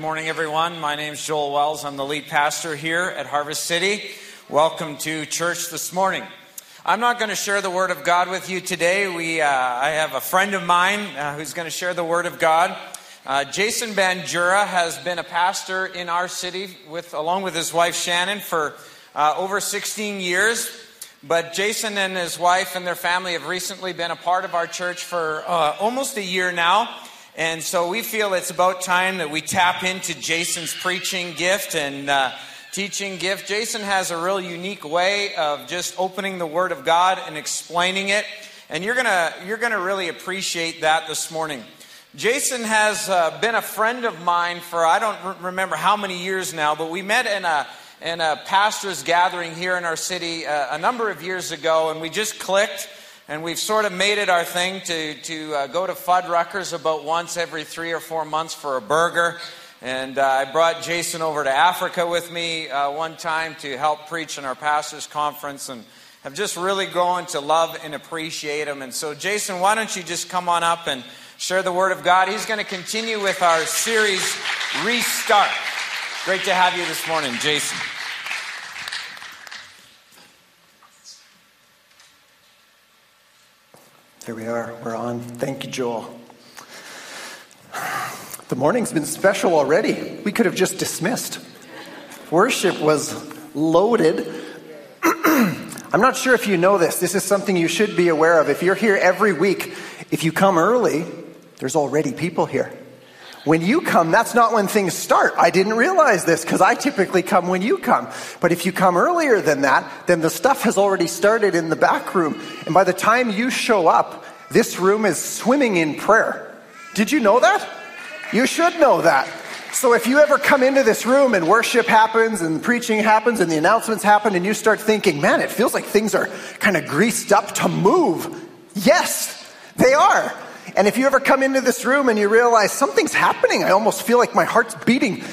Good morning, everyone. My name is Joel Wells. I'm the lead pastor here at Harvest City. Welcome to church this morning. I'm not going to share the Word of God with you today. We, uh, I have a friend of mine uh, who's going to share the Word of God. Uh, Jason Bandura has been a pastor in our city with, along with his wife Shannon for uh, over 16 years. But Jason and his wife and their family have recently been a part of our church for uh, almost a year now. And so we feel it's about time that we tap into Jason's preaching gift and uh, teaching gift. Jason has a real unique way of just opening the Word of God and explaining it. And you're going you're gonna really appreciate that this morning. Jason has uh, been a friend of mine for I don't remember how many years now, but we met in a, in a pastor's gathering here in our city uh, a number of years ago, and we just clicked and we've sort of made it our thing to, to uh, go to Fuddruckers about once every three or four months for a burger. And uh, I brought Jason over to Africa with me uh, one time to help preach in our pastors' conference and have just really grown to love and appreciate him. And so, Jason, why don't you just come on up and share the Word of God? He's going to continue with our series, Restart. Great to have you this morning, Jason. Here we are. We're on. Thank you, Joel. The morning's been special already. We could have just dismissed. Worship was loaded. I'm not sure if you know this. This is something you should be aware of. If you're here every week, if you come early, there's already people here. When you come, that's not when things start. I didn't realize this because I typically come when you come. But if you come earlier than that, then the stuff has already started in the back room. And by the time you show up, this room is swimming in prayer. Did you know that? You should know that. So if you ever come into this room and worship happens and preaching happens and the announcements happen and you start thinking, man, it feels like things are kind of greased up to move. Yes, they are. And if you ever come into this room and you realize something's happening, I almost feel like my heart's beating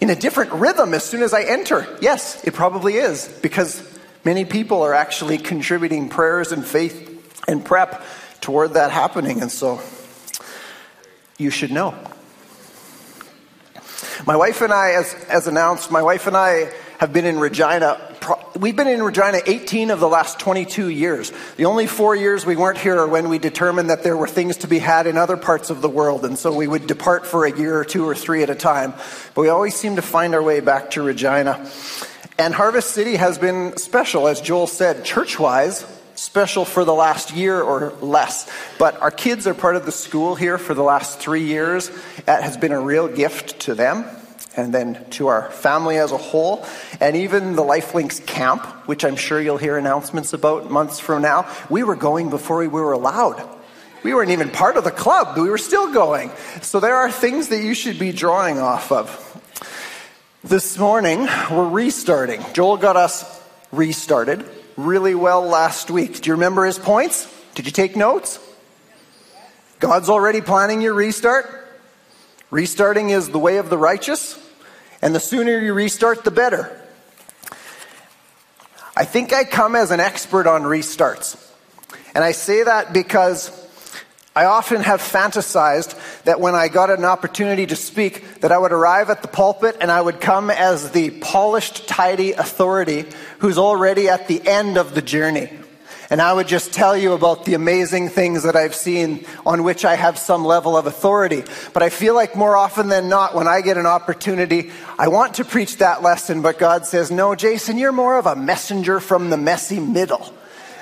in a different rhythm as soon as I enter. Yes, it probably is because many people are actually contributing prayers and faith and prep toward that happening. And so you should know. My wife and I, as, as announced, my wife and I have been in Regina we've been in Regina 18 of the last 22 years. The only four years we weren't here are when we determined that there were things to be had in other parts of the world, and so we would depart for a year or two or three at a time. But we always seem to find our way back to Regina. And Harvest City has been special, as Joel said, church wise, special for the last year or less. But our kids are part of the school here for the last three years. That has been a real gift to them and then to our family as a whole, and even the Lifelinks camp, which I'm sure you'll hear announcements about months from now. We were going before we were allowed. We weren't even part of the club, but we were still going. So there are things that you should be drawing off of. This morning, we're restarting. Joel got us restarted really well last week. Do you remember his points? Did you take notes? God's already planning your restart. Restarting is the way of the righteous. And the sooner you restart, the better. I think I come as an expert on restarts. And I say that because I often have fantasized that when I got an opportunity to speak, that I would arrive at the pulpit and I would come as the polished, tidy authority who's already at the end of the journey. And I would just tell you about the amazing things that I've seen on which I have some level of authority. But I feel like more often than not, when I get an opportunity, I want to preach that lesson, but God says, no, Jason, you're more of a messenger from the messy middle.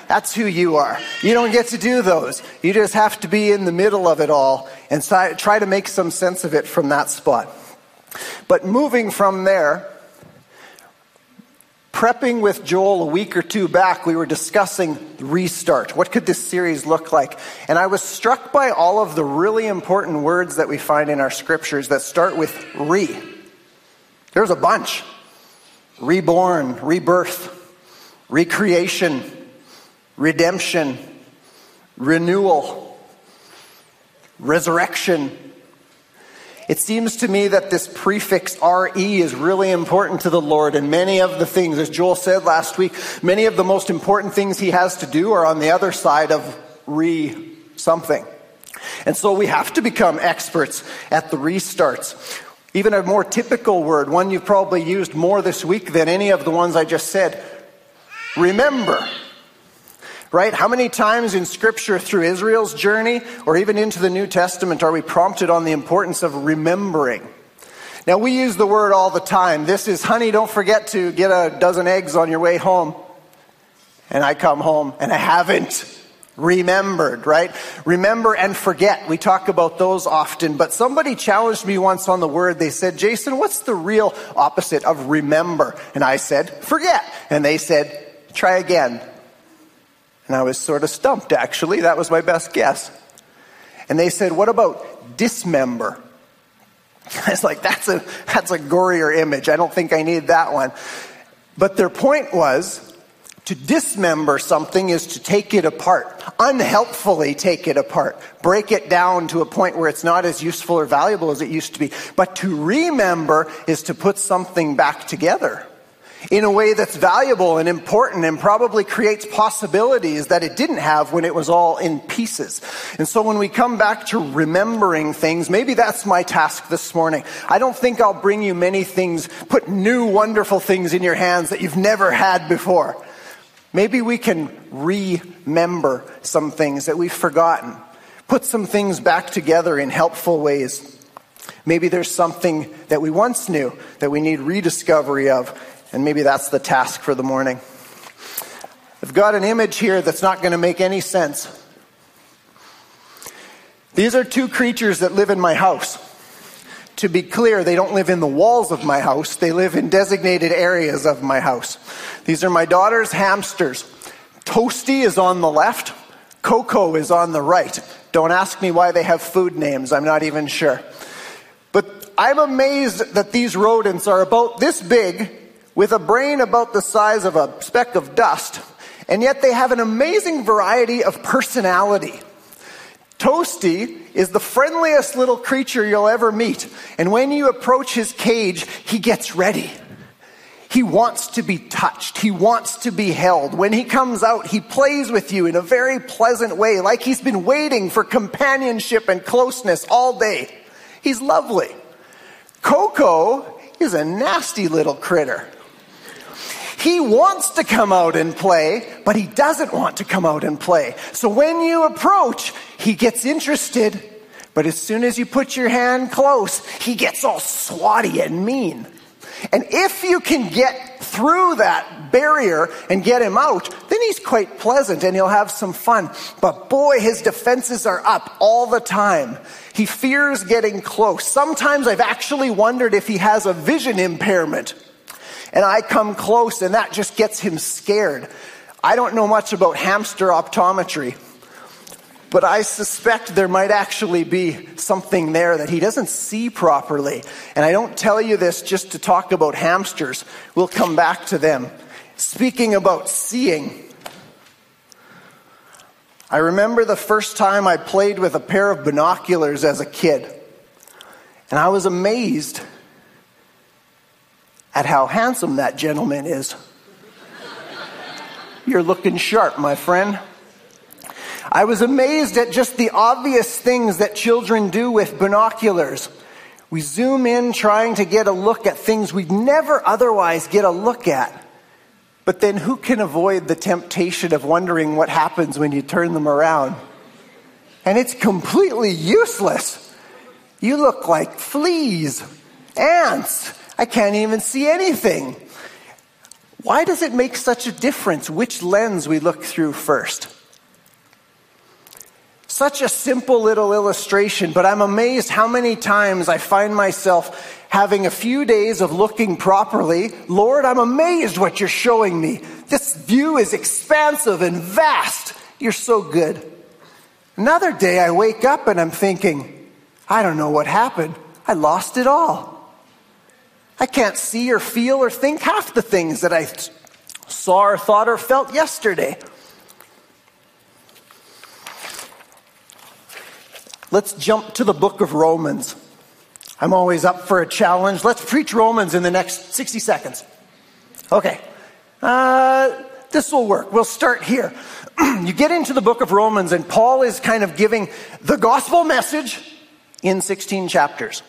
That's who you are. You don't get to do those. You just have to be in the middle of it all and try to make some sense of it from that spot. But moving from there, prepping with Joel a week or two back, we were discussing restart. What could this series look like? And I was struck by all of the really important words that we find in our scriptures that start with re. There's a bunch reborn, rebirth, recreation, redemption, renewal, resurrection, it seems to me that this prefix RE is really important to the Lord, and many of the things, as Joel said last week, many of the most important things he has to do are on the other side of re something. And so we have to become experts at the restarts. Even a more typical word, one you've probably used more this week than any of the ones I just said. Remember. Right? How many times in Scripture through Israel's journey or even into the New Testament are we prompted on the importance of remembering? Now, we use the word all the time. This is, honey, don't forget to get a dozen eggs on your way home. And I come home and I haven't remembered, right? Remember and forget. We talk about those often, but somebody challenged me once on the word. They said, Jason, what's the real opposite of remember? And I said, forget. And they said, try again. And I was sort of stumped, actually. That was my best guess. And they said, what about dismember? I was like, that's a, that's a gorier image. I don't think I need that one. But their point was, to dismember something is to take it apart, unhelpfully take it apart, break it down to a point where it's not as useful or valuable as it used to be. But to remember is to put something back together in a way that's valuable and important and probably creates possibilities that it didn't have when it was all in pieces. And so when we come back to remembering things, maybe that's my task this morning. I don't think I'll bring you many things, put new wonderful things in your hands that you've never had before. Maybe we can remember some things that we've forgotten, put some things back together in helpful ways. Maybe there's something that we once knew that we need rediscovery of, and maybe that's the task for the morning. I've got an image here that's not going to make any sense. These are two creatures that live in my house. To be clear, they don't live in the walls of my house, they live in designated areas of my house. These are my daughter's hamsters. Toasty is on the left, Coco is on the right. Don't ask me why they have food names, I'm not even sure. But I'm amazed that these rodents are about this big, with a brain about the size of a speck of dust, and yet they have an amazing variety of personality. Toasty is the friendliest little creature you'll ever meet. And when you approach his cage, he gets ready. He wants to be touched. He wants to be held. When he comes out, he plays with you in a very pleasant way, like he's been waiting for companionship and closeness all day. He's lovely. Coco is a nasty little critter. He wants to come out and play, but he doesn't want to come out and play. So when you approach, he gets interested, but as soon as you put your hand close, he gets all swatty and mean. And if you can get through that barrier and get him out, then he's quite pleasant and he'll have some fun. But boy, his defenses are up all the time. He fears getting close. Sometimes I've actually wondered if he has a vision impairment and I come close and that just gets him scared. I don't know much about hamster optometry, but I suspect there might actually be something there that he doesn't see properly. And I don't tell you this just to talk about hamsters. We'll come back to them. Speaking about seeing, I remember the first time I played with a pair of binoculars as a kid. And I was amazed at how handsome that gentleman is. You're looking sharp, my friend. I was amazed at just the obvious things that children do with binoculars. We zoom in trying to get a look at things we'd never otherwise get a look at. But then who can avoid the temptation of wondering what happens when you turn them around? And it's completely useless. You look like fleas, ants, I can't even see anything. Why does it make such a difference which lens we look through first? Such a simple little illustration, but I'm amazed how many times I find myself having a few days of looking properly. Lord, I'm amazed what you're showing me. This view is expansive and vast. You're so good. Another day I wake up and I'm thinking, I don't know what happened. I lost it all. I can't see or feel or think half the things that I saw or thought or felt yesterday. Let's jump to the book of Romans. I'm always up for a challenge. Let's preach Romans in the next 60 seconds. Okay. Uh, this will work. We'll start here. you get into the book of Romans, and Paul is kind of giving the gospel message in 16 chapters.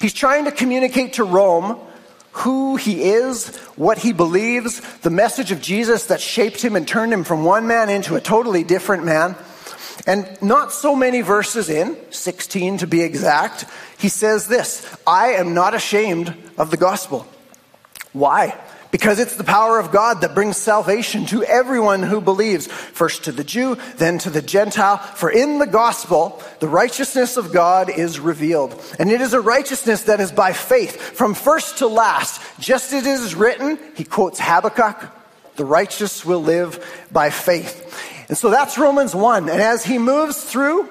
He's trying to communicate to Rome who he is, what he believes, the message of Jesus that shaped him and turned him from one man into a totally different man. And not so many verses in, 16 to be exact, he says this I am not ashamed of the gospel. Why? Because it's the power of God that brings salvation to everyone who believes, first to the Jew, then to the Gentile. For in the gospel, the righteousness of God is revealed. And it is a righteousness that is by faith, from first to last. Just as it is written, he quotes Habakkuk, the righteous will live by faith. And so that's Romans 1. And as he moves through,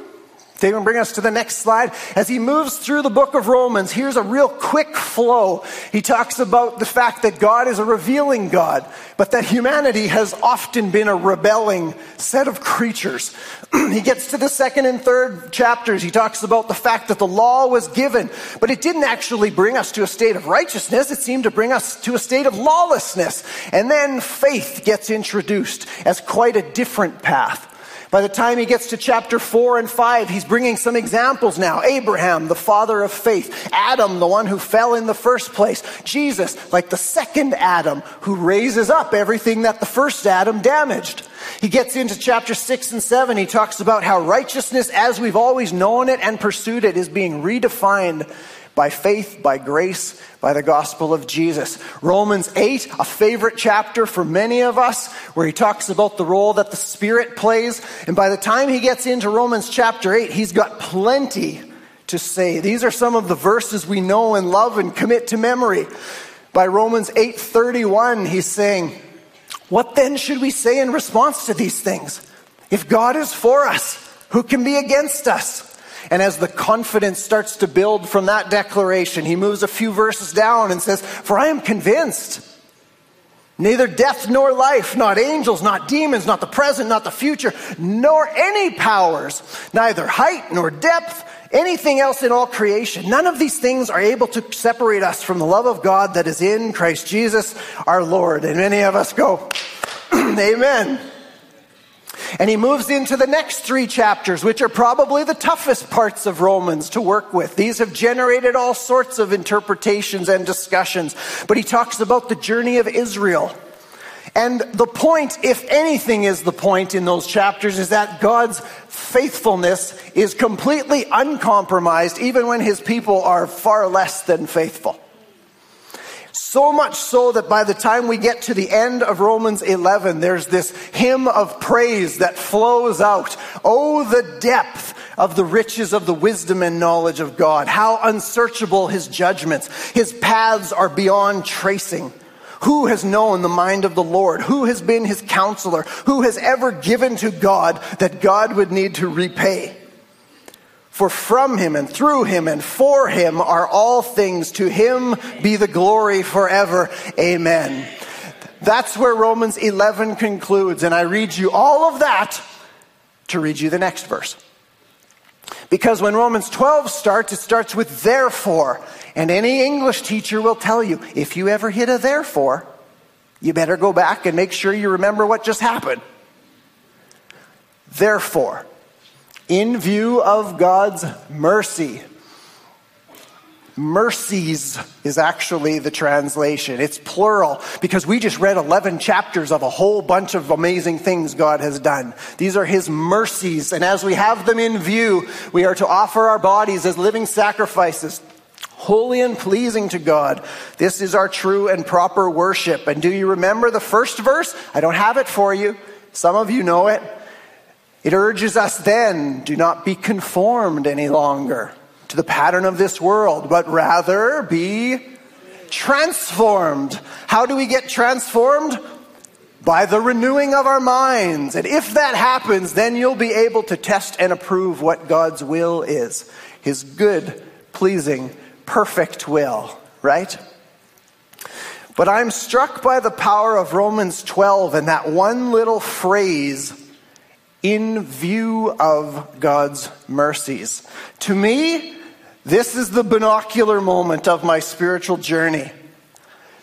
David, bring us to the next slide. As he moves through the book of Romans, here's a real quick flow. He talks about the fact that God is a revealing God, but that humanity has often been a rebelling set of creatures. he gets to the second and third chapters. He talks about the fact that the law was given, but it didn't actually bring us to a state of righteousness. It seemed to bring us to a state of lawlessness. And then faith gets introduced as quite a different path. By the time he gets to chapter 4 and 5, he's bringing some examples now. Abraham, the father of faith. Adam, the one who fell in the first place. Jesus, like the second Adam, who raises up everything that the first Adam damaged. He gets into chapter 6 and 7. He talks about how righteousness, as we've always known it and pursued it, is being redefined by faith, by grace, by the gospel of Jesus. Romans 8, a favorite chapter for many of us, where he talks about the role that the Spirit plays. And by the time he gets into Romans chapter 8, he's got plenty to say. These are some of the verses we know and love and commit to memory. By Romans 8:31, he's saying, "What then should we say in response to these things? If God is for us, who can be against us?" And as the confidence starts to build from that declaration, he moves a few verses down and says, For I am convinced. Neither death nor life, not angels, not demons, not the present, not the future, nor any powers, neither height nor depth, anything else in all creation. None of these things are able to separate us from the love of God that is in Christ Jesus our Lord. And many of us go, Amen. And he moves into the next three chapters, which are probably the toughest parts of Romans to work with. These have generated all sorts of interpretations and discussions. But he talks about the journey of Israel. And the point, if anything is the point in those chapters, is that God's faithfulness is completely uncompromised, even when his people are far less than faithful. So much so that by the time we get to the end of Romans 11, there's this hymn of praise that flows out. Oh, the depth of the riches of the wisdom and knowledge of God. How unsearchable his judgments. His paths are beyond tracing. Who has known the mind of the Lord? Who has been his counselor? Who has ever given to God that God would need to repay? For from him and through him and for him are all things. To him be the glory forever. Amen. That's where Romans 11 concludes. And I read you all of that to read you the next verse. Because when Romans 12 starts, it starts with therefore. And any English teacher will tell you if you ever hit a therefore, you better go back and make sure you remember what just happened. Therefore, in view of God's mercy. Mercies is actually the translation. It's plural because we just read 11 chapters of a whole bunch of amazing things God has done. These are His mercies. And as we have them in view, we are to offer our bodies as living sacrifices, holy and pleasing to God. This is our true and proper worship. And do you remember the first verse? I don't have it for you. Some of you know it. It urges us then, do not be conformed any longer to the pattern of this world, but rather be transformed. How do we get transformed? By the renewing of our minds. And if that happens, then you'll be able to test and approve what God's will is His good, pleasing, perfect will, right? But I'm struck by the power of Romans 12 and that one little phrase in view of God's mercies. To me, this is the binocular moment of my spiritual journey.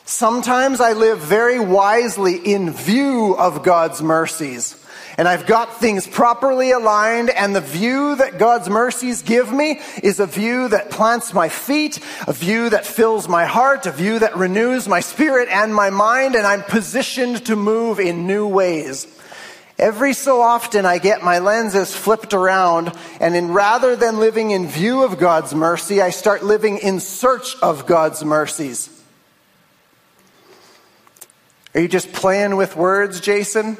Sometimes I live very wisely in view of God's mercies. and I've got things properly aligned, and the view that God's mercies give me is a view that plants my feet, a view that fills my heart, a view that renews my spirit and my mind, and I'm positioned to move in new ways. Every so often, I get my lenses flipped around, and in, rather than living in view of God's mercy, I start living in search of God's mercies. Are you just playing with words, Jason?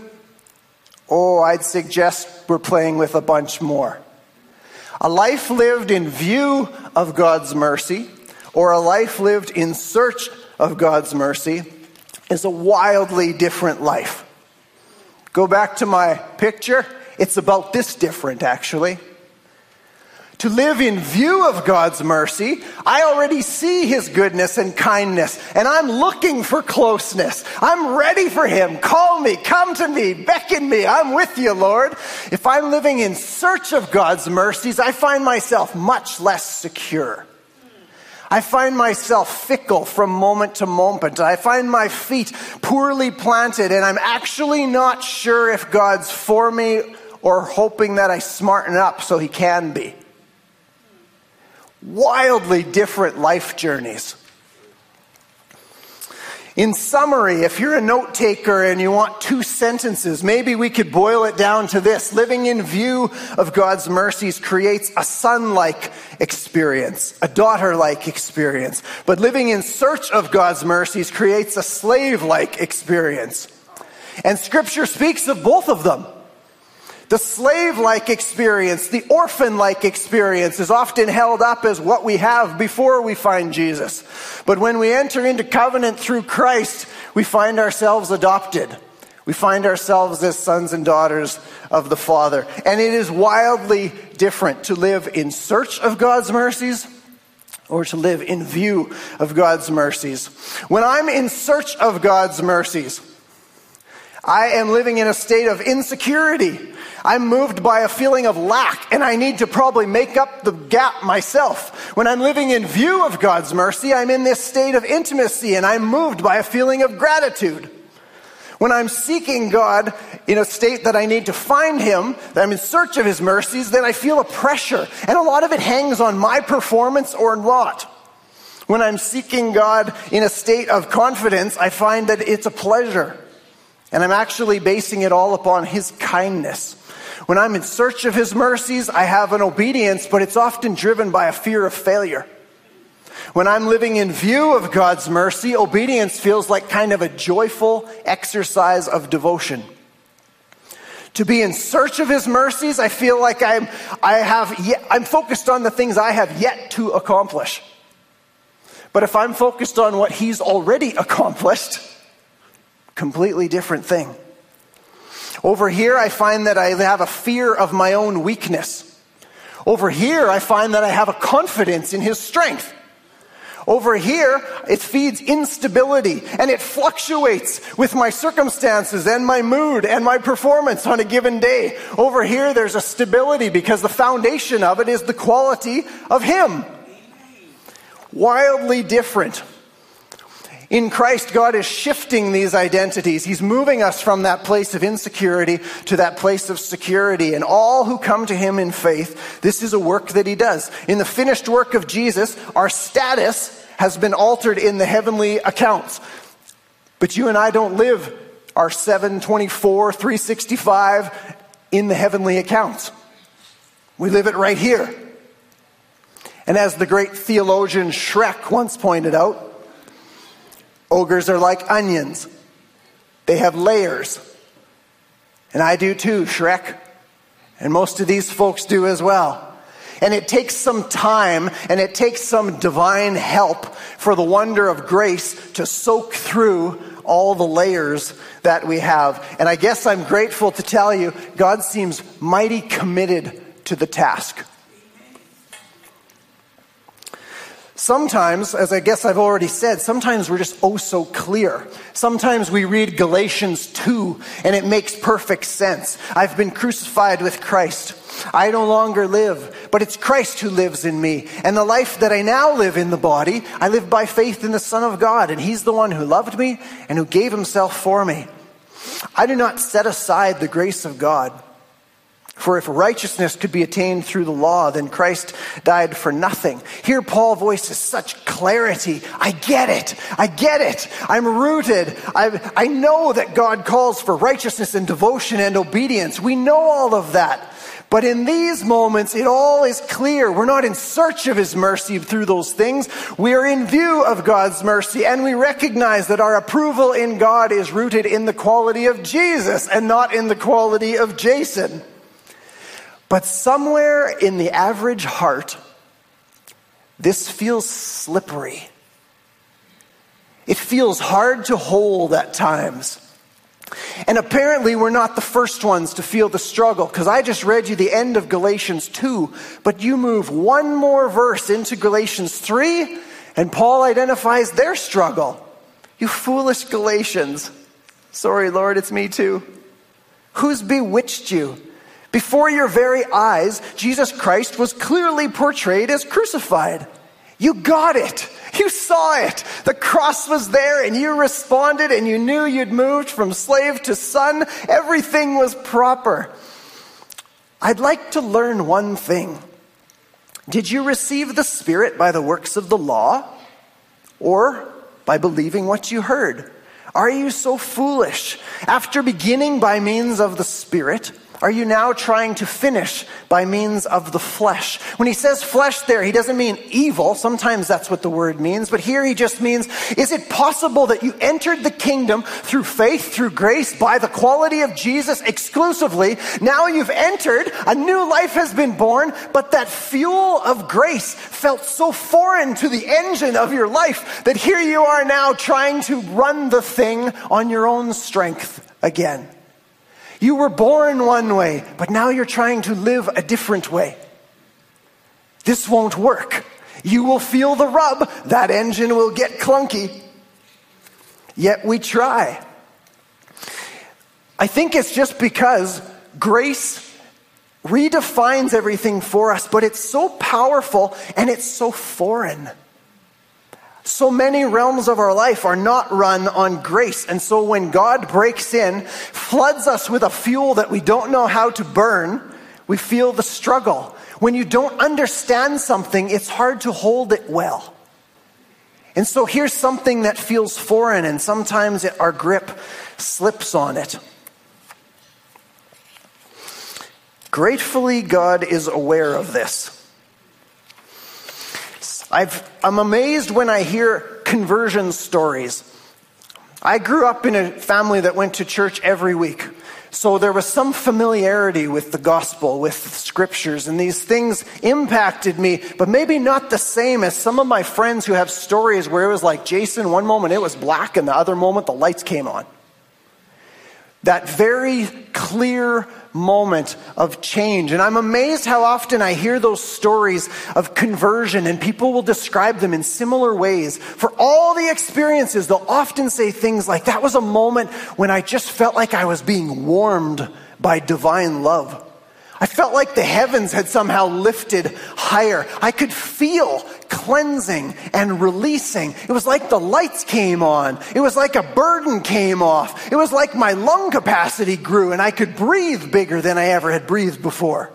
Oh, I'd suggest we're playing with a bunch more. A life lived in view of God's mercy, or a life lived in search of God's mercy, is a wildly different life. Go back to my picture. It's about this different, actually. To live in view of God's mercy, I already see His goodness and kindness, and I'm looking for closeness. I'm ready for Him. Call me, come to me, beckon me. I'm with you, Lord. If I'm living in search of God's mercies, I find myself much less secure. I find myself fickle from moment to moment. I find my feet poorly planted, and I'm actually not sure if God's for me or hoping that I smarten up so He can be. Wildly different life journeys. In summary, if you're a note taker and you want two sentences, maybe we could boil it down to this. Living in view of God's mercies creates a son like experience, a daughter like experience. But living in search of God's mercies creates a slave like experience. And scripture speaks of both of them. The slave like experience, the orphan like experience is often held up as what we have before we find Jesus. But when we enter into covenant through Christ, we find ourselves adopted. We find ourselves as sons and daughters of the Father. And it is wildly different to live in search of God's mercies or to live in view of God's mercies. When I'm in search of God's mercies, I am living in a state of insecurity. I'm moved by a feeling of lack, and I need to probably make up the gap myself. When I'm living in view of God's mercy, I'm in this state of intimacy, and I'm moved by a feeling of gratitude. When I'm seeking God in a state that I need to find Him, that I'm in search of His mercies, then I feel a pressure, and a lot of it hangs on my performance or not. When I'm seeking God in a state of confidence, I find that it's a pleasure. And I'm actually basing it all upon His kindness. When I'm in search of His mercies, I have an obedience, but it's often driven by a fear of failure. When I'm living in view of God's mercy, obedience feels like kind of a joyful exercise of devotion. To be in search of His mercies, I feel like I'm, I have yet, I'm focused on the things I have yet to accomplish. But if I'm focused on what He's already accomplished, completely different thing. Over here, I find that I have a fear of my own weakness. Over here, I find that I have a confidence in His strength. Over here, it feeds instability and it fluctuates with my circumstances and my mood and my performance on a given day. Over here, there's a stability because the foundation of it is the quality of Him. Wildly different. In Christ, God is shifting these identities. He's moving us from that place of insecurity to that place of security. And all who come to Him in faith, this is a work that He does. In the finished work of Jesus, our status has been altered in the heavenly accounts. But you and I don't live our 724, 365 in the heavenly accounts. We live it right here. And as the great theologian Shrek once pointed out, Ogres are like onions, they have layers. And I do too, Shrek. And most of these folks do as well. And it takes some time and it takes some divine help for the wonder of grace to soak through all the layers that we have. And I guess I'm grateful to tell you, God seems mighty committed to the task. Sometimes, as I guess I've already said, sometimes we're just oh so clear. Sometimes we read Galatians 2 and it makes perfect sense. I've been crucified with Christ. I no longer live, but it's Christ who lives in me. And the life that I now live in the body, I live by faith in the Son of God, and He's the one who loved me and who gave Himself for me. I do not set aside the grace of God. For if righteousness could be attained through the law, then Christ died for nothing. Here, Paul voices such clarity. I get it. I get it. I'm rooted. I, I know that God calls for righteousness and devotion and obedience. We know all of that. But in these moments, it all is clear. We're not in search of His mercy through those things. We are in view of God's mercy, and we recognize that our approval in God is rooted in the quality of Jesus and not in the quality of Jason. But somewhere in the average heart, this feels slippery. It feels hard to hold at times. And apparently, we're not the first ones to feel the struggle, because I just read you the end of Galatians 2, but you move one more verse into Galatians 3, and Paul identifies their struggle. You foolish Galatians. Sorry, Lord, it's me too. Who's bewitched you? Before your very eyes, Jesus Christ was clearly portrayed as crucified. You got it. You saw it. The cross was there and you responded and you knew you'd moved from slave to son. Everything was proper. I'd like to learn one thing. Did you receive the Spirit by the works of the law or by believing what you heard? Are you so foolish? After beginning by means of the Spirit, are you now trying to finish by means of the flesh? When he says flesh there, he doesn't mean evil. Sometimes that's what the word means. But here he just means, is it possible that you entered the kingdom through faith, through grace, by the quality of Jesus exclusively? Now you've entered, a new life has been born, but that fuel of grace felt so foreign to the engine of your life that here you are now trying to run the thing on your own strength again. You were born one way, but now you're trying to live a different way. This won't work. You will feel the rub. That engine will get clunky. Yet we try. I think it's just because grace redefines everything for us, but it's so powerful and it's so foreign. So many realms of our life are not run on grace. And so when God breaks in, floods us with a fuel that we don't know how to burn, we feel the struggle. When you don't understand something, it's hard to hold it well. And so here's something that feels foreign, and sometimes it, our grip slips on it. Gratefully, God is aware of this. I am amazed when I hear conversion stories. I grew up in a family that went to church every week. So there was some familiarity with the gospel, with scriptures, and these things impacted me, but maybe not the same as some of my friends who have stories where it was like, Jason, one moment it was black, and the other moment the lights came on. That very clear moment of change. And I'm amazed how often I hear those stories of conversion and people will describe them in similar ways. For all the experiences, they'll often say things like, that was a moment when I just felt like I was being warmed by divine love. I felt like the heavens had somehow lifted higher. I could feel cleansing and releasing. It was like the lights came on. It was like a burden came off. It was like my lung capacity grew and I could breathe bigger than I ever had breathed before.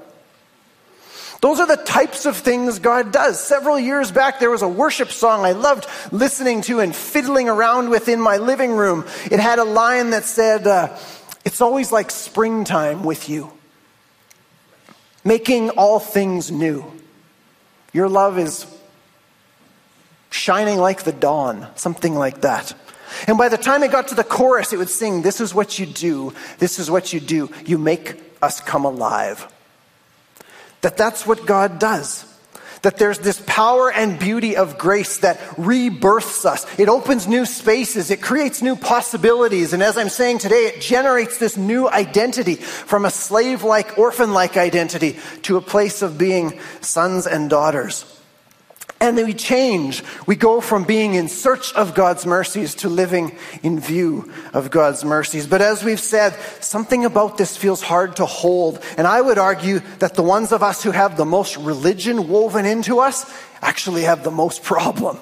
Those are the types of things God does. Several years back, there was a worship song I loved listening to and fiddling around with in my living room. It had a line that said, uh, It's always like springtime with you making all things new. Your love is shining like the dawn, something like that. And by the time it got to the chorus, it would sing, This is what you do, this is what you do. You make us come alive. That that's what God does. That there's this power and beauty of grace that rebirths us. It opens new spaces. It creates new possibilities. And as I'm saying today, it generates this new identity from a slave like, orphan like identity to a place of being sons and daughters. And then we change. We go from being in search of God's mercies to living in view of God's mercies. But as we've said, something about this feels hard to hold. And I would argue that the ones of us who have the most religion woven into us actually have the most problem.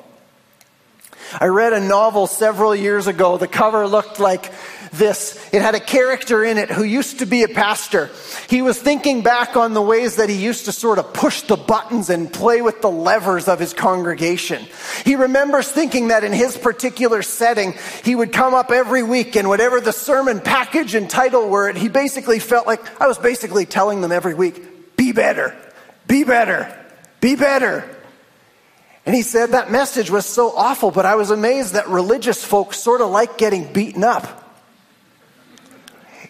I read a novel several years ago. The cover looked like this. It had a character in it who used to be a pastor. He was thinking back on the ways that he used to sort of push the buttons and play with the levers of his congregation. He remembers thinking that in his particular setting, he would come up every week and whatever the sermon package and title were, he basically felt like I was basically telling them every week, be better, be better, be better. And he said that message was so awful, but I was amazed that religious folks sort of like getting beaten up.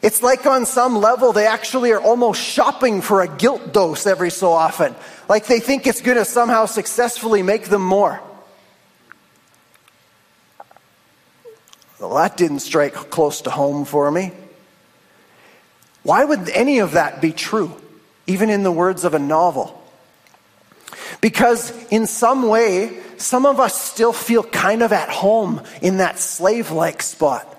It's like on some level they actually are almost shopping for a guilt dose every so often. Like they think it's going to somehow successfully make them more. Well, that didn't strike close to home for me. Why would any of that be true, even in the words of a novel? Because in some way, some of us still feel kind of at home in that slave like spot.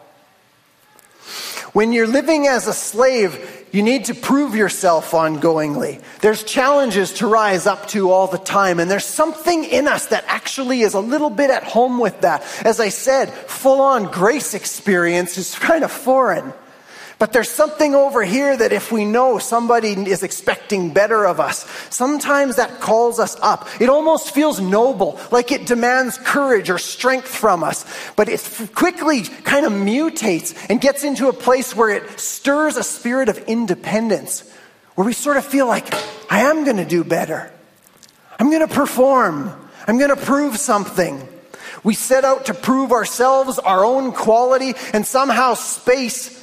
When you're living as a slave, you need to prove yourself ongoingly. There's challenges to rise up to all the time, and there's something in us that actually is a little bit at home with that. As I said, full on grace experience is kind of foreign. But there's something over here that if we know somebody is expecting better of us, sometimes that calls us up. It almost feels noble, like it demands courage or strength from us. But it quickly kind of mutates and gets into a place where it stirs a spirit of independence, where we sort of feel like, I am going to do better. I'm going to perform. I'm going to prove something. We set out to prove ourselves, our own quality, and somehow space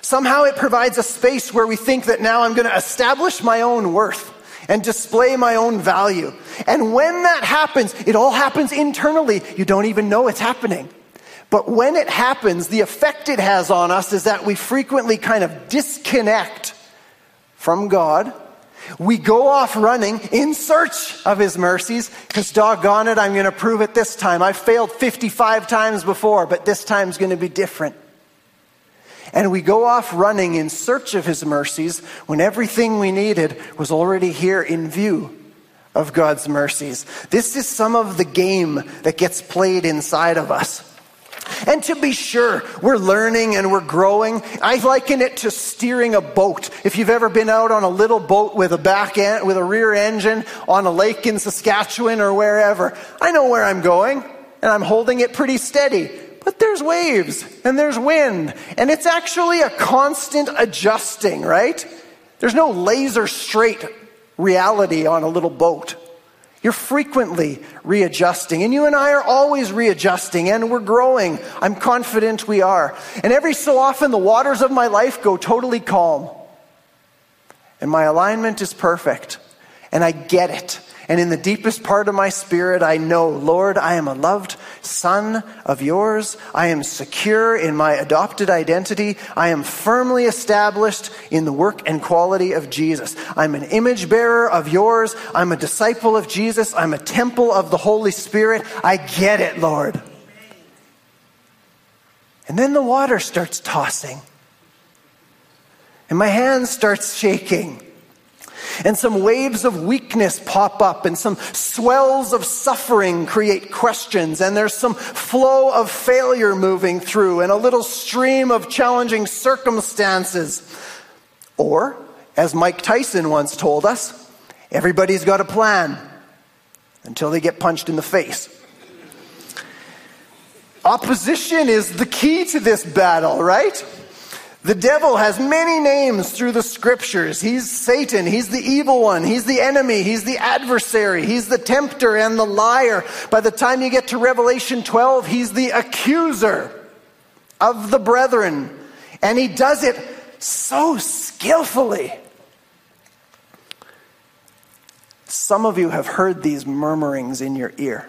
Somehow it provides a space where we think that now I'm going to establish my own worth and display my own value. And when that happens, it all happens internally. You don't even know it's happening. But when it happens, the effect it has on us is that we frequently kind of disconnect from God. We go off running in search of His mercies because doggone it, I'm going to prove it this time. I failed 55 times before, but this time's going to be different and we go off running in search of his mercies when everything we needed was already here in view of God's mercies. This is some of the game that gets played inside of us. And to be sure, we're learning and we're growing. I liken it to steering a boat. If you've ever been out on a little boat with a back end, with a rear engine on a lake in Saskatchewan or wherever, I know where I'm going and I'm holding it pretty steady. But there's waves and there's wind, and it's actually a constant adjusting, right? There's no laser straight reality on a little boat. You're frequently readjusting, and you and I are always readjusting, and we're growing. I'm confident we are. And every so often, the waters of my life go totally calm, and my alignment is perfect, and I get it. And in the deepest part of my spirit, I know, Lord, I am a loved son of yours. I am secure in my adopted identity. I am firmly established in the work and quality of Jesus. I'm an image bearer of yours. I'm a disciple of Jesus. I'm a temple of the Holy Spirit. I get it, Lord. And then the water starts tossing. And my hand starts shaking and some waves of weakness pop up, and some swells of suffering create questions, and there's some flow of failure moving through, and a little stream of challenging circumstances. Or, as Mike Tyson once told us, everybody's got a plan until they get punched in the face. Opposition is the key to this battle, right? The devil has many names through the scriptures. He's Satan. He's the evil one. He's the enemy. He's the adversary. He's the tempter and the liar. By the time you get to Revelation 12, he's the accuser of the brethren. And he does it so skillfully. Some of you have heard these murmurings in your ear.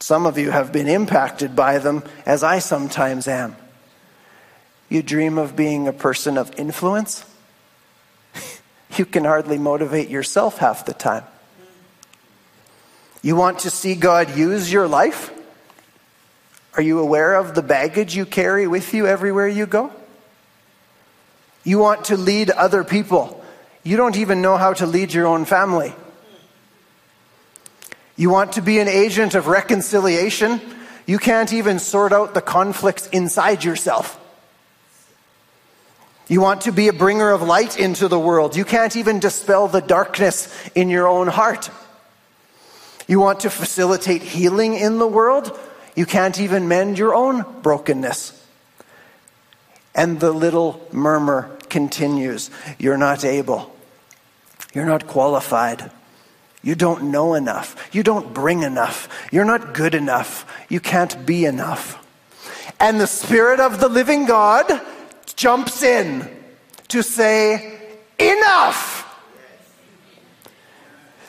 Some of you have been impacted by them, as I sometimes am. You dream of being a person of influence? you can hardly motivate yourself half the time. You want to see God use your life? Are you aware of the baggage you carry with you everywhere you go? You want to lead other people. You don't even know how to lead your own family. You want to be an agent of reconciliation. You can't even sort out the conflicts inside yourself. You want to be a bringer of light into the world. You can't even dispel the darkness in your own heart. You want to facilitate healing in the world. You can't even mend your own brokenness. And the little murmur continues You're not able. You're not qualified. You don't know enough. You don't bring enough. You're not good enough. You can't be enough. And the Spirit of the living God jumps in to say, Enough!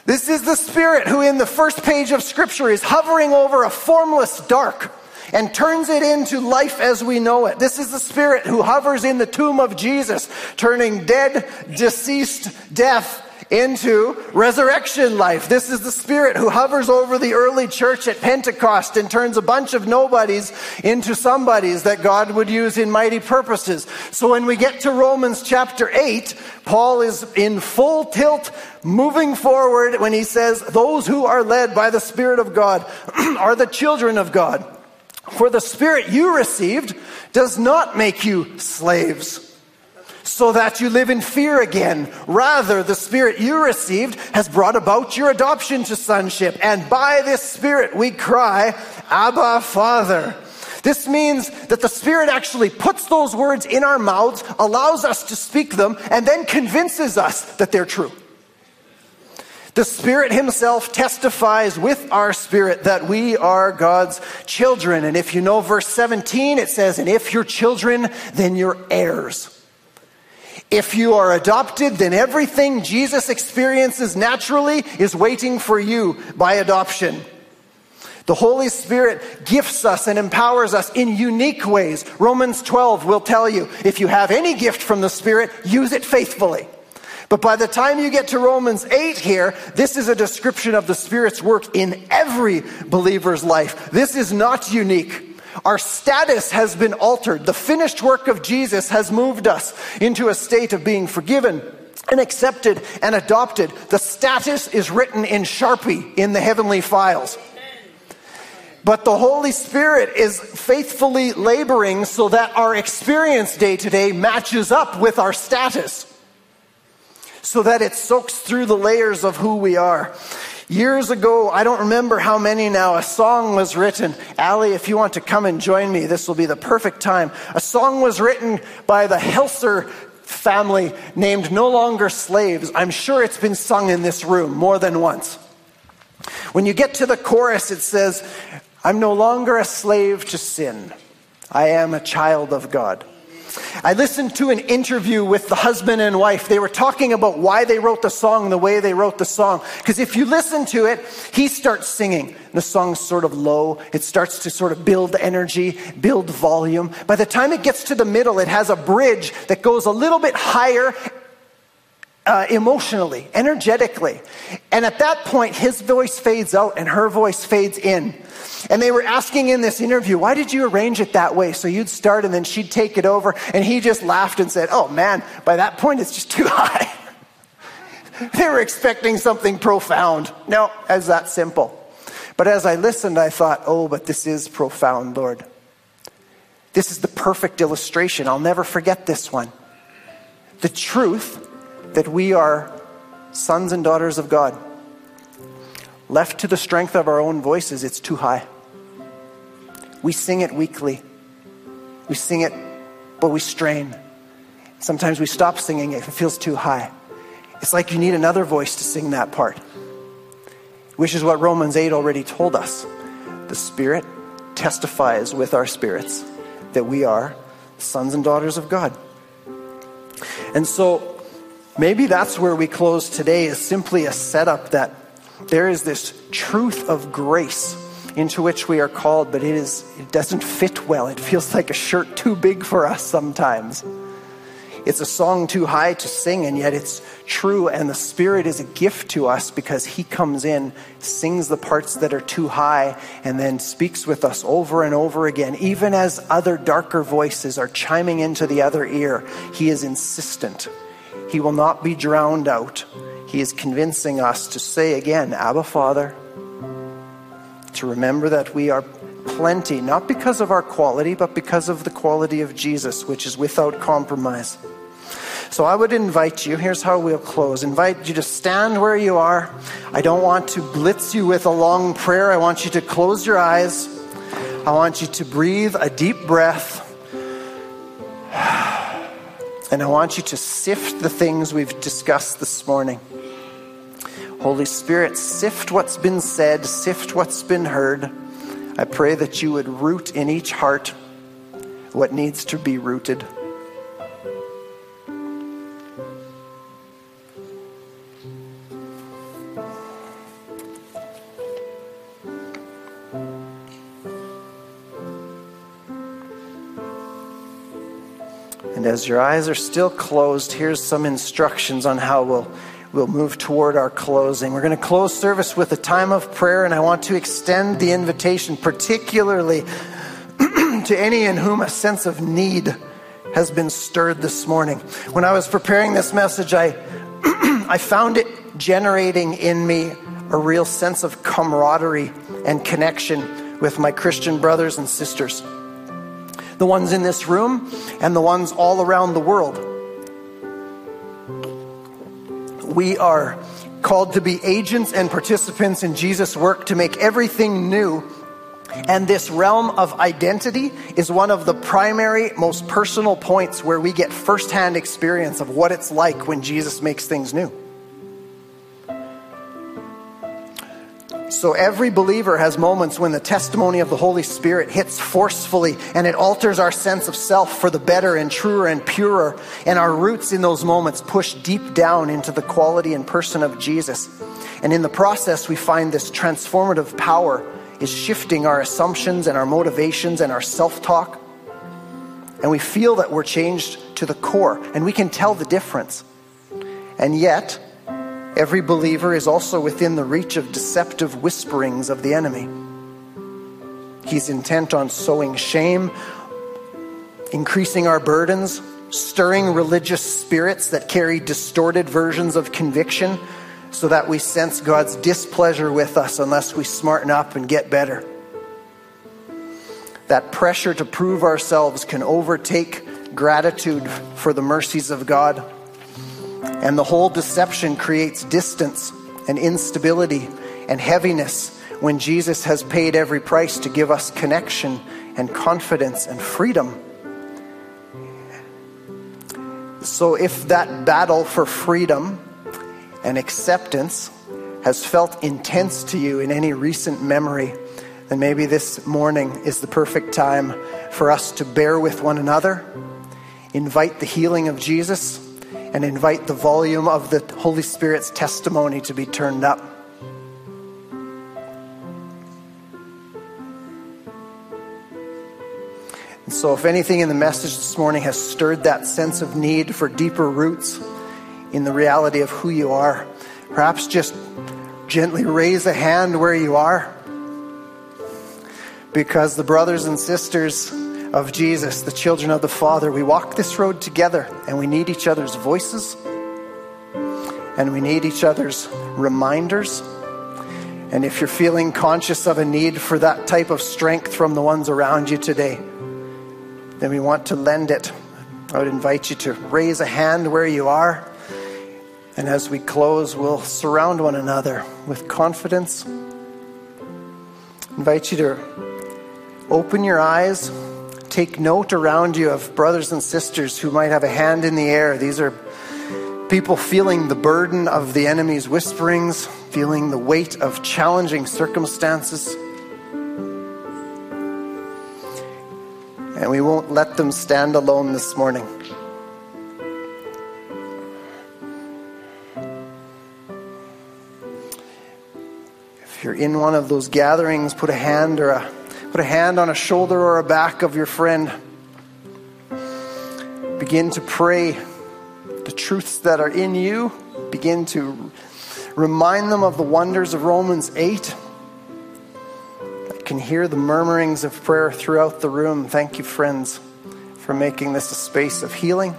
This is the Spirit who, in the first page of Scripture, is hovering over a formless dark and turns it into life as we know it. This is the Spirit who hovers in the tomb of Jesus, turning dead, deceased death into resurrection life. This is the Spirit who hovers over the early church at Pentecost and turns a bunch of nobodies into somebodies that God would use in mighty purposes. So when we get to Romans chapter 8, Paul is in full tilt, moving forward when he says, Those who are led by the Spirit of God are the children of God. For the Spirit you received does not make you slaves so that you live in fear again. Rather, the Spirit you received has brought about your adoption to sonship. And by this Spirit we cry, Abba, Father. This means that the Spirit actually puts those words in our mouths, allows us to speak them, and then convinces us that they're true. The Spirit Himself testifies with our spirit that we are God's children. And if you know verse 17, it says, And if you're children, then you're heirs. If you are adopted, then everything Jesus experiences naturally is waiting for you by adoption. The Holy Spirit gifts us and empowers us in unique ways. Romans 12 will tell you if you have any gift from the Spirit, use it faithfully. But by the time you get to Romans 8 here, this is a description of the Spirit's work in every believer's life. This is not unique. Our status has been altered. The finished work of Jesus has moved us into a state of being forgiven and accepted and adopted. The status is written in Sharpie in the heavenly files. But the Holy Spirit is faithfully laboring so that our experience day to day matches up with our status, so that it soaks through the layers of who we are. Years ago, I don't remember how many now, a song was written. Ali, if you want to come and join me, this will be the perfect time. A song was written by the Helser family named No Longer Slaves. I'm sure it's been sung in this room more than once. When you get to the chorus, it says, I'm no longer a slave to sin. I am a child of God. I listened to an interview with the husband and wife. They were talking about why they wrote the song the way they wrote the song. Because if you listen to it, he starts singing. The song's sort of low. It starts to sort of build energy, build volume. By the time it gets to the middle, it has a bridge that goes a little bit higher uh, emotionally, energetically. And at that point, his voice fades out and her voice fades in. And they were asking in this interview, why did you arrange it that way? So you'd start and then she'd take it over. And he just laughed and said, oh man, by that point it's just too high. they were expecting something profound. No, it's that simple. But as I listened, I thought, oh, but this is profound, Lord. This is the perfect illustration. I'll never forget this one. The truth that we are sons and daughters of God. Left to the strength of our own voices, it's too high. We sing it weakly. We sing it, but we strain. Sometimes we stop singing it if it feels too high. It's like you need another voice to sing that part, which is what Romans 8 already told us. The Spirit testifies with our spirits that we are sons and daughters of God. And so Maybe that's where we close today is simply a setup that there is this truth of grace into which we are called, but it is it doesn't fit well. It feels like a shirt too big for us sometimes. It's a song too high to sing, and yet it's true. And the Spirit is a gift to us because He comes in, sings the parts that are too high, and then speaks with us over and over again. Even as other darker voices are chiming into the other ear, He is insistent he will not be drowned out. He is convincing us to say again, Abba, Father, to remember that we are plenty, not because of our quality, but because of the quality of Jesus, which is without compromise. So I would invite you, here's how we'll close invite you to stand where you are. I don't want to blitz you with a long prayer. I want you to close your eyes. I want you to breathe a deep breath. And I want you to sift the things we've discussed this morning. Holy Spirit, sift what's been said, sift what's been heard. I pray that you would root in each heart what needs to be rooted. As your eyes are still closed, here's some instructions on how we'll, we'll move toward our closing. We're going to close service with a time of prayer, and I want to extend the invitation, particularly to any in whom a sense of need has been stirred this morning. When I was preparing this message, I, I found it generating in me a real sense of camaraderie and connection with my Christian brothers and sisters the ones in this room and the ones all around the world. We are called to be agents and participants in Jesus' work to make everything new. And this realm of identity is one of the primary, most personal points where we get firsthand experience of what it's like when Jesus makes things new. So every believer has moments when the testimony of the Holy Spirit hits forcefully and it alters our sense of self for the better and truer and purer. And our roots in those moments push deep down into the quality and person of Jesus. And in the process, we find this transformative power is shifting our assumptions and our motivations and our self talk. And we feel that we're changed to the core and we can tell the difference. And yet, Every believer is also within the reach of deceptive whisperings of the enemy. He's intent on sowing shame, increasing our burdens, stirring religious spirits that carry distorted versions of conviction so that we sense God's displeasure with us unless we smarten up and get better. That pressure to prove ourselves can overtake gratitude for the mercies of God and the whole deception creates distance and instability and heaviness when Jesus has paid every price to give us connection and confidence and freedom. So, if that battle for freedom and acceptance has felt intense to you in any recent memory, then maybe this morning is the perfect time for us to bear with one another, invite the healing of Jesus and invite the volume of the Holy Spirit's testimony to be turned up. And so, if anything in the message this morning has stirred that sense of need for deeper roots in the reality of who you are, perhaps just gently raise a hand where you are. Because the brothers and sisters of Jesus, the children of the Father, we walk this road together and we need each other's voices and we need each other's reminders. And if you're feeling conscious of a need for that type of strength from the ones around you today, then we want to lend it. I would invite you to raise a hand where you are. And as we close, we'll surround one another with confidence. invite you to open your eyes take note around you of brothers and sisters who might have a hand in the air. These are people feeling the burden of the enemy's whisperings, feeling the weight of challenging circumstances. And we won't let them stand alone this morning. If you're in one of those gatherings, put a hand or a Put a hand on a shoulder or a back of your friend. Begin to pray the truths that are in you. Begin to remind them of the wonders of Romans 8. I can hear the murmurings of prayer throughout the room. Thank you, friends, for making this a space of healing.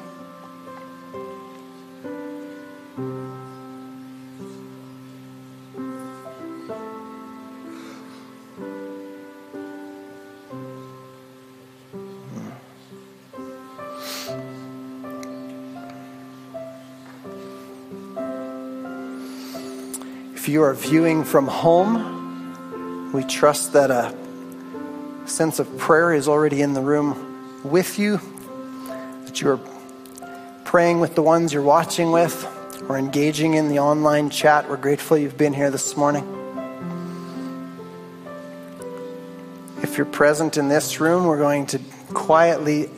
If you are viewing from home, we trust that a sense of prayer is already in the room with you, that you're praying with the ones you're watching with or engaging in the online chat. We're grateful you've been here this morning. If you're present in this room, we're going to quietly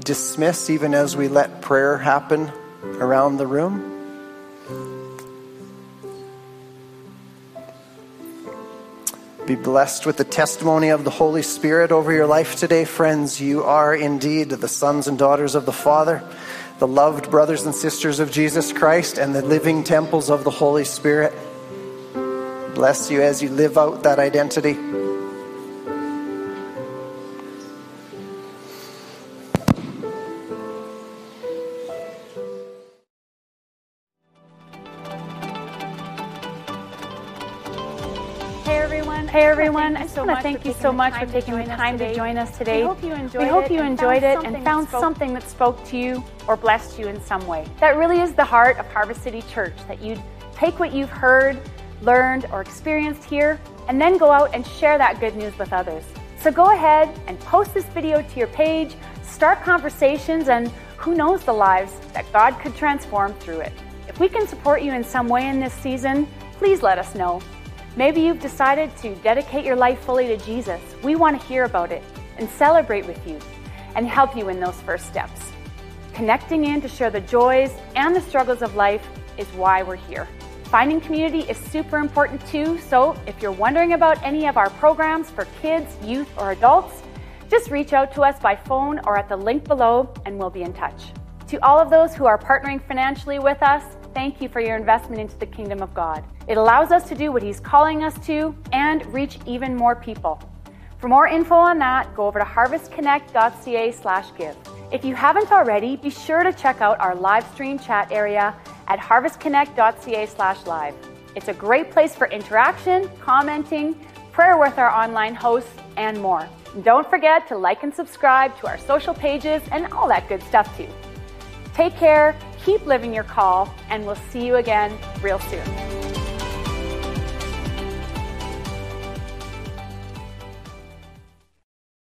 dismiss even as we let prayer happen around the room. Be blessed with the testimony of the Holy Spirit over your life today, friends. You are indeed the sons and daughters of the Father, the loved brothers and sisters of Jesus Christ, and the living temples of the Holy Spirit. Bless you as you live out that identity. Thank you so much for taking the time to join us today. We hope you enjoyed, we hope you enjoyed it and found something that spoke to you or blessed you in some way. That really is the heart of Harvest City Church, that you'd take what you've heard, learned, or experienced here, and then go out and share that good news with others. So go ahead and post this video to your page, start conversations, and who knows the lives that God could transform through it. If we can support you in some way in this season, please let us know. Maybe you've decided to dedicate your life fully to Jesus. We want to hear about it and celebrate with you and help you in those first steps. Connecting in to share the joys and the struggles of life is why we're here. Finding community is super important too, so if you're wondering about any of our programs for kids, youth, or adults, just reach out to us by phone or at the link below and we'll be in touch. To all of those who are partnering financially with us, thank you for your investment into the kingdom of God. It allows us to do what He's calling us to and reach even more people. For more info on that, go over to harvestconnect.ca/give. If you haven't already, be sure to check out our live stream chat area at harvestconnect.ca/live. It's a great place for interaction, commenting, prayer with our online hosts, and more. Don't forget to like and subscribe to our social pages and all that good stuff too. Take care, keep living your call, and we'll see you again real soon.